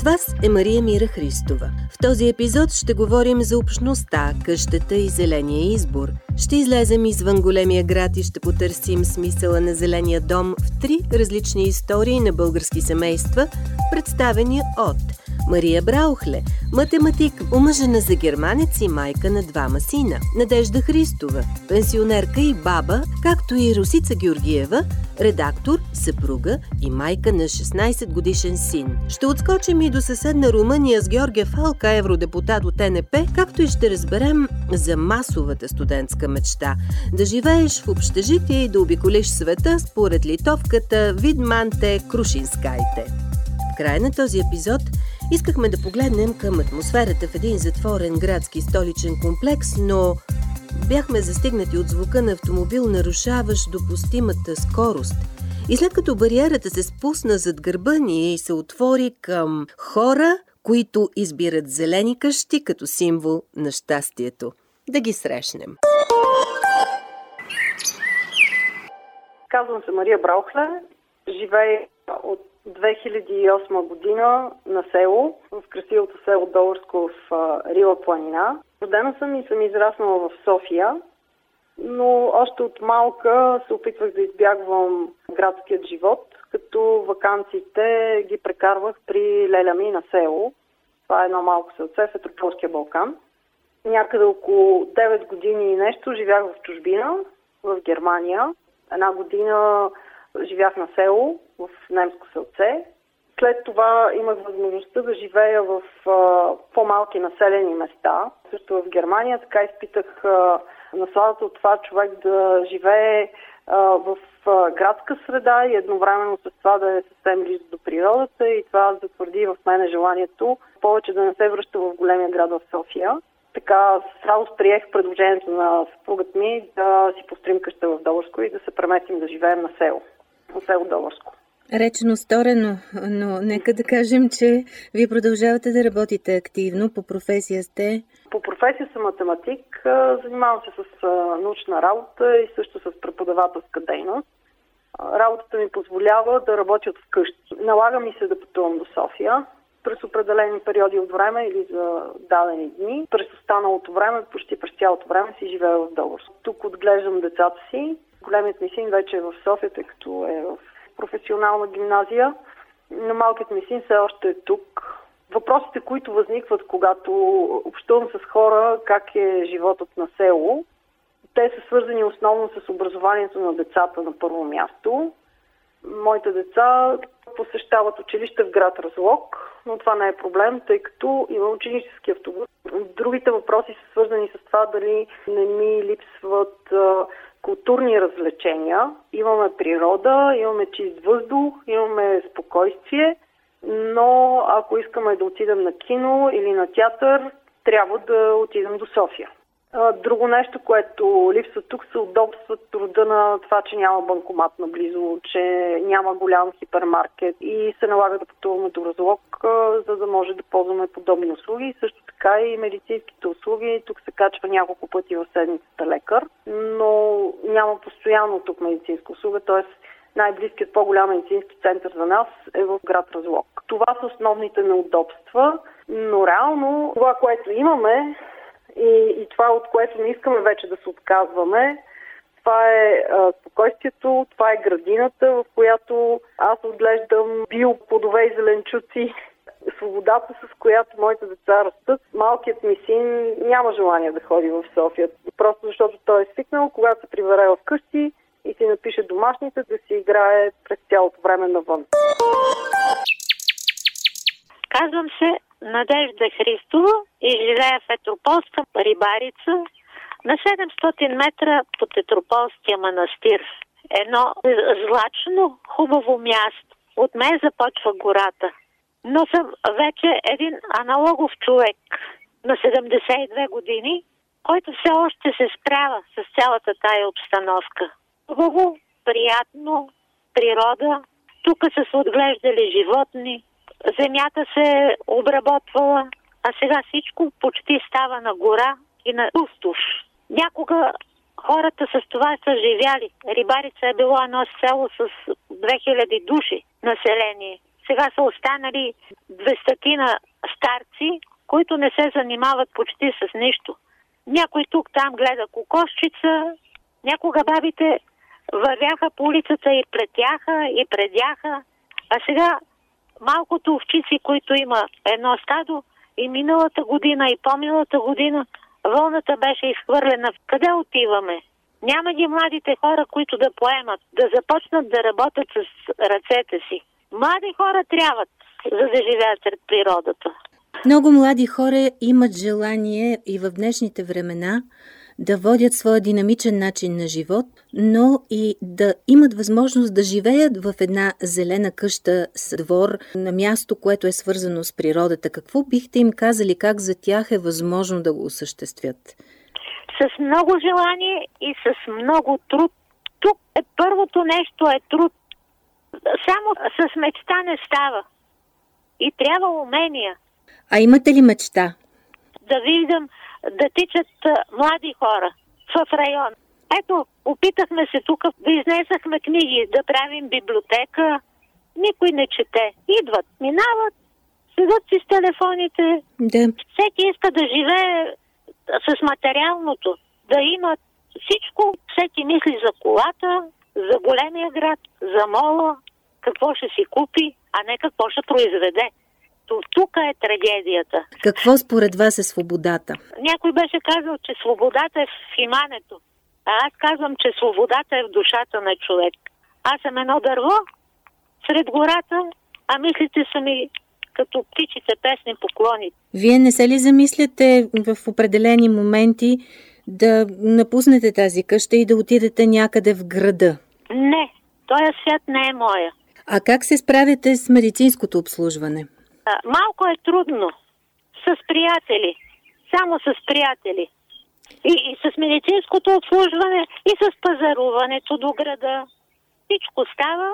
С вас е Мария Мира Христова. В този епизод ще говорим за общността, къщата и зеления избор. Ще излезем извън големия град и ще потърсим смисъла на зеления дом в три различни истории на български семейства, представени от – Мария Браухле, математик, омъжена за германец и майка на двама сина. Надежда Христова, пенсионерка и баба, както и Русица Георгиева, редактор, съпруга и майка на 16 годишен син. Ще отскочим и до съседна Румъния с Георгия Фалка, евродепутат от НП, както и ще разберем за масовата студентска мечта – да живееш в общежитие и да обиколиш света според литовката Видманте Крушинскайте. В края на този епизод – Искахме да погледнем към атмосферата в един затворен градски столичен комплекс, но бяхме застигнати от звука на автомобил, нарушаващ допустимата скорост. И след като бариерата се спусна зад гърба ни и се отвори към хора, които избират зелени къщи като символ на щастието. Да ги срещнем. Казвам се Мария Браухле. Живея от 2008 година на село, в красивото село Доларско в Рила планина. Родена съм и съм израснала в София, но още от малка се опитвах да избягвам градският живот, като вакансиите ги прекарвах при леля ми на село. Това е едно малко селце в Етрополския Балкан. Някъде около 9 години и нещо живях в чужбина, в Германия. Една година живях на село, в немско селце. След това имах възможността да живея в а, по-малки населени места, също в Германия. Така изпитах насладата от това човек да живее а, в а, градска среда и едновременно с това да е съвсем близо до природата и това затвърди в мене желанието повече да не се връща в големия град в София. Така с радост приех предложението на съпругът ми да си построим къща в Доларско и да се преместим да живеем на село, село Доларско. Речено сторено, но нека да кажем, че вие продължавате да работите активно. По професия сте? По професия съм математик. Занимавам се с научна работа и също с преподавателска дейност. Работата ми позволява да работя от вкъщи. Налага ми се да пътувам до София през определени периоди от време или за дадени дни. През останалото време, почти през цялото време си живея в Доларско. Тук отглеждам децата си. Големият ми син вече е в София, тъй като е в професионална гимназия, но малкият ми син все още е тук. Въпросите, които възникват, когато общувам с хора, как е животът на село, те са свързани основно с образованието на децата на първо място. Моите деца посещават училище в град Разлог, но това не е проблем, тъй като има ученически автобус. Другите въпроси са свързани с това дали не ми липсват културни развлечения. Имаме природа, имаме чист въздух, имаме спокойствие, но ако искаме да отидем на кино или на театър, трябва да отидем до София. Друго нещо, което липсва тук са удобства труда на това, че няма банкомат наблизо, че няма голям хипермаркет и се налага да пътуваме до разлог, за да може да ползваме подобни услуги. Също така и медицинските услуги. Тук се качва няколко пъти в седмицата лекар, но няма постоянно тук медицинска услуга, т.е. най-близкият по-голям медицински център за нас е в град Разлог. Това са основните неудобства, но реално това, което имаме и, и това, от което не искаме вече да се отказваме, това е а, спокойствието, това е градината, в която аз отглеждам биоплодове и зеленчуци. Свободата, с която моите деца растат. Малкият ми син няма желание да ходи в София. Просто защото той е свикнал, когато се прибере в къщи и си напише домашните, да си играе през цялото време навън. Казвам се Надежда Христова и живея в Етрополска рибарица на 700 метра под Етрополския манастир. Едно злачно, хубаво място. От мен започва гората. Но съм вече един аналогов човек на 72 години, който все още се справя с цялата тая обстановка. Хубаво, приятно, природа. Тук са се отглеждали животни, земята се обработвала, а сега всичко почти става на гора и на пустош. Някога хората с това са живяли. Рибарица е било едно село с 2000 души население. Сега са останали 200 на старци, които не се занимават почти с нищо. Някой тук там гледа кокосчица, някога бабите вървяха по улицата и плетяха, и предяха, а сега малкото овчици, които има едно стадо, и миналата година, и по-миналата година, вълната беше изхвърлена. Къде отиваме? Няма ги младите хора, които да поемат, да започнат да работят с ръцете си. Млади хора трябват, за да живеят сред природата. Много млади хора имат желание и в днешните времена да водят своя динамичен начин на живот, но и да имат възможност да живеят в една зелена къща с двор на място, което е свързано с природата. Какво бихте им казали, как за тях е възможно да го осъществят? С много желание и с много труд. Тук е първото нещо е труд. Само с мечта не става. И трябва умения. А имате ли мечта? Да видим да тичат млади хора в район. Ето, опитахме се тук, изнесахме книги, да правим библиотека. Никой не чете. Идват, минават, седат си с телефоните. Да. Всеки иска да живее с материалното, да има всичко. Всеки мисли за колата, за големия град, за мола, какво ще си купи, а не какво ще произведе. Тук е трагедията. Какво според вас е свободата? Някой беше казал, че свободата е в имането. А аз казвам, че свободата е в душата на човек. Аз съм едно дърво сред гората, а мислите са ми като птичите песни поклони. Вие не се ли замисляте в определени моменти да напуснете тази къща и да отидете някъде в града? Не, този свят не е моя. А как се справяте с медицинското обслужване? Малко е трудно. С приятели. Само с приятели. И, и с медицинското обслужване, и с пазаруването до града. Всичко става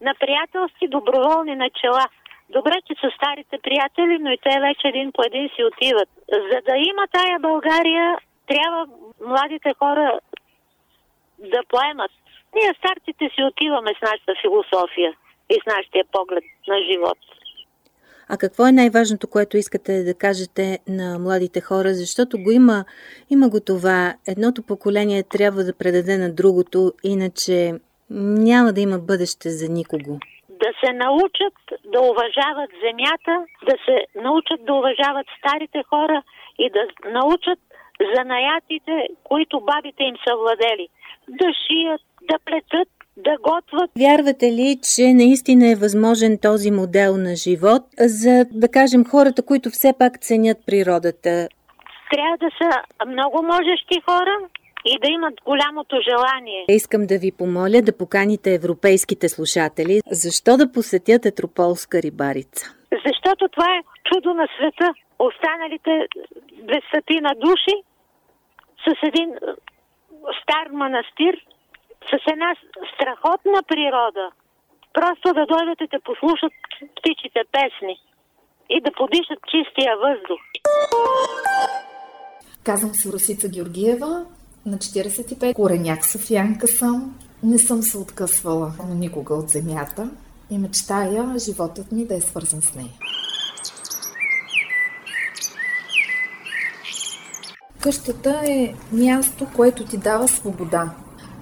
на приятелски доброволни начала. Добре, че са старите приятели, но и те вече един по един си отиват. За да има тая България, трябва младите хора да поемат. Ние старците си отиваме с нашата философия и с нашия поглед на живот. А какво е най-важното, което искате да кажете на младите хора? Защото го има, има го това. Едното поколение трябва да предаде на другото, иначе няма да има бъдеще за никого. Да се научат да уважават земята, да се научат да уважават старите хора и да научат занаятите, които бабите им са владели. Да шият, да плетат, да готвят. Вярвате ли, че наистина е възможен този модел на живот за, да кажем, хората, които все пак ценят природата? Трябва да са много можещи хора и да имат голямото желание. Искам да ви помоля да поканите европейските слушатели. Защо да посетят Етрополска рибарица? Защото това е чудо на света. Останалите десетина души с един стар манастир една страхотна природа. Просто да дойдат и да послушат птичите песни и да подишат чистия въздух. Казвам се Русица Георгиева, на 45, кореняк Софиянка съм. Не съм се откъсвала никога от земята и мечтая животът ми да е свързан с нея. Къщата е място, което ти дава свобода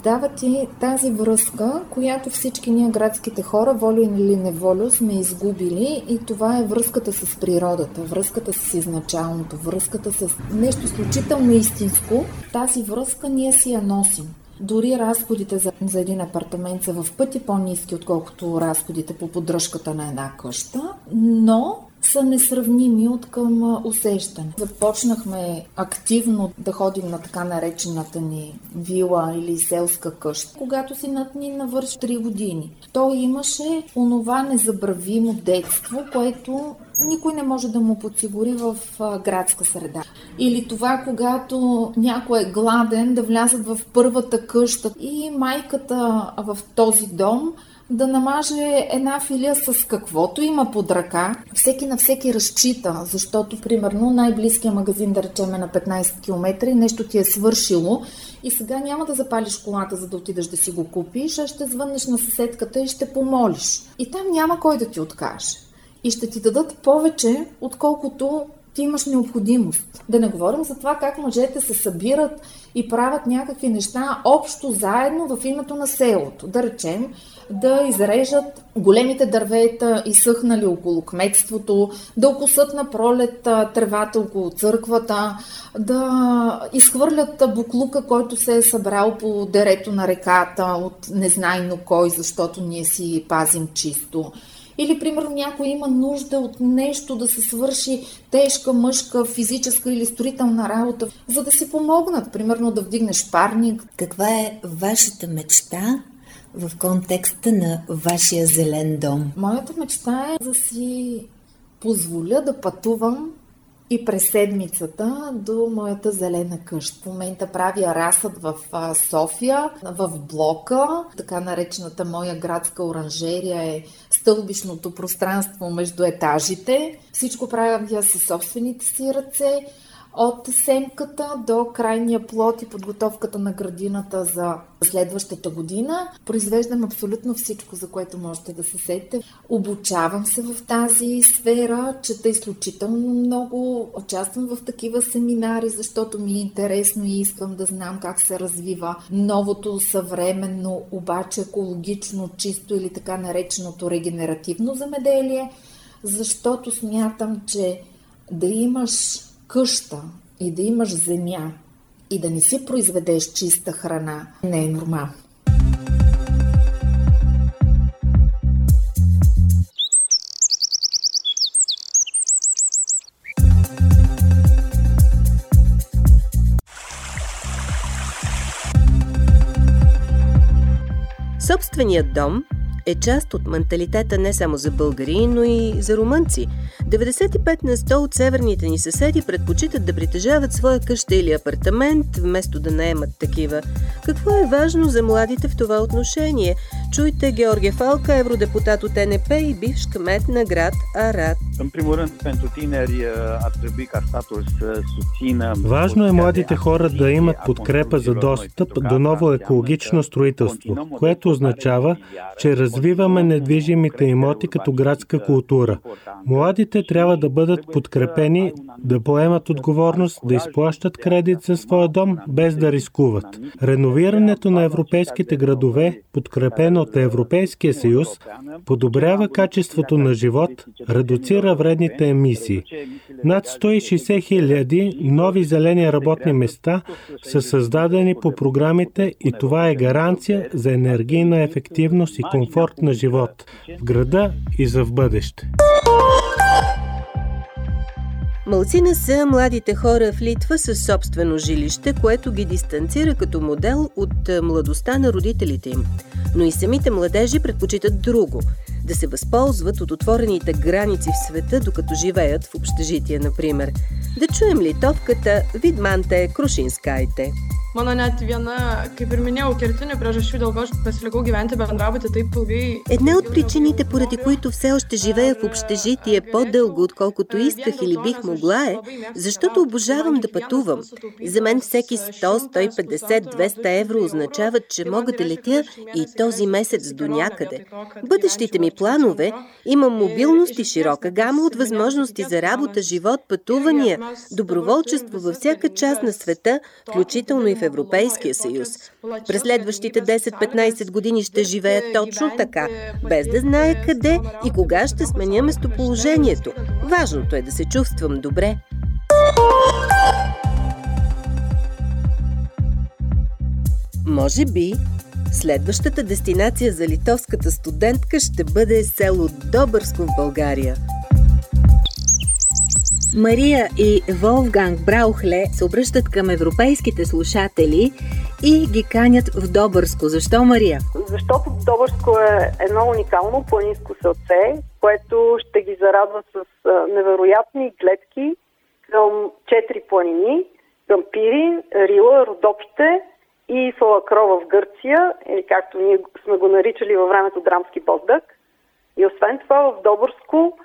дава ти тази връзка, която всички ние градските хора, волю или неволю, сме изгубили и това е връзката с природата, връзката с изначалното, връзката с нещо изключително истинско. Тази връзка ние си я носим. Дори разходите за, за един апартамент са в пъти по-низки, отколкото разходите по поддръжката на една къща, но са несравними от към усещане. Започнахме активно да ходим на така наречената ни вила или селска къща, когато си над ни навърши 3 години. Той имаше онова незабравимо детство, което никой не може да му подсигури в градска среда. Или това, когато някой е гладен, да влязат в първата къща и майката в този дом да намаже една филия с каквото има под ръка. Всеки на всеки разчита, защото, примерно, най-близкия магазин, да речем, е на 15 км и нещо ти е свършило и сега няма да запалиш колата, за да отидеш да си го купиш, а ще звъннеш на съседката и ще помолиш. И там няма кой да ти откаже. И ще ти дадат повече, отколкото ти имаш необходимост. Да не говорим за това как мъжете се събират и правят някакви неща общо заедно в името на селото. Да речем, да изрежат големите дървета, изсъхнали около кметството, да окусат на пролет тревата около църквата, да изхвърлят буклука, който се е събрал по дерето на реката от незнайно кой, защото ние си пазим чисто. Или, примерно, някой има нужда от нещо да се свърши тежка мъжка, физическа или строителна работа, за да си помогнат, примерно да вдигнеш парник. Каква е вашата мечта в контекста на вашия зелен дом? Моята мечта е да си позволя да пътувам и през седмицата до моята зелена къща. В момента правя разсъд в София, в блока. Така наречената моя градска оранжерия е стълбишното пространство между етажите. Всичко правя със собствените си ръце от семката до крайния плод и подготовката на градината за следващата година. Произвеждам абсолютно всичко, за което можете да се сетите. Обучавам се в тази сфера, чета изключително много, участвам в такива семинари, защото ми е интересно и искам да знам как се развива новото съвременно, обаче екологично, чисто или така нареченото регенеративно замеделие, защото смятам, че да имаш къща и да имаш земя и да не си произведеш чиста храна не е нормално. Собственият дом е част от менталитета не само за българи, но и за румънци. 95 на 100 от северните ни съседи предпочитат да притежават своя къща или апартамент, вместо да наемат такива. Какво е важно за младите в това отношение? Чуйте Георгия Фалка, евродепутат от НП и бивш кмет на град Арат. Важно е младите хора да имат подкрепа за достъп до ново екологично строителство, което означава, че развиваме недвижимите имоти като градска култура. Младите трябва да бъдат подкрепени, да поемат отговорност, да изплащат кредит за своя дом, без да рискуват. Реновирането на европейските градове, подкрепено от Европейския съюз, подобрява качеството на живот, редуцира вредните емисии. Над 160 хиляди нови зелени работни места са създадени по програмите и това е гаранция за енергийна ефективност и комфорт на живот в града и за в бъдеще. Малцина са младите хора в Литва със собствено жилище, което ги дистанцира като модел от младостта на родителите им. Но и самите младежи предпочитат друго – да се възползват от отворените граници в света, докато живеят в общежитие, например. Да чуем литовката Видманте Крушинскайте. Mano net viena, kaip ir minėjau, kertinių priežasčių, dėl ko aš pasilikau gyventi bendrabutį taip ilgai. Една от причините, поради които все още живея в общежитие по-дълго, отколкото исках или бих могла е, защото обожавам да пътувам. За мен всеки 100, 150, 200 евро означават, че мога да летя и този месец до някъде. Бъдещите ми планове имам мобилност и широка гама от възможности за работа, живот, пътувания, доброволчество във всяка част на света, включително и в Европейския съюз. През следващите 10-15 години ще живея точно така, без да зная къде и кога ще сменя местоположението. Важното е да се чувствам добре. Може би следващата дестинация за литовската студентка ще бъде село Добърско в България – Мария и Волфганг Браухле се обръщат към европейските слушатели и ги канят в Добърско. Защо, Мария? Защото Добърско е едно уникално планинско селце, което ще ги зарадва с невероятни гледки към четири планини, към Пирин, Рила, Родопите и Фалакрова в Гърция, или както ние сме го наричали във времето Драмски Боздък. И освен това в Добърско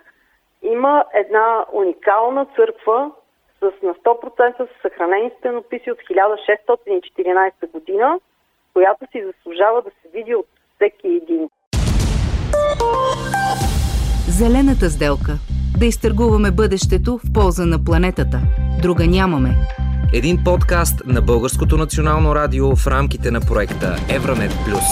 има една уникална църква с на 100% съхранени стенописи от 1614 година, която си заслужава да се види от всеки един. Зелената сделка. Да изтъргуваме бъдещето в полза на планетата. Друга нямаме. Един подкаст на Българското национално радио в рамките на проекта Евранет Плюс.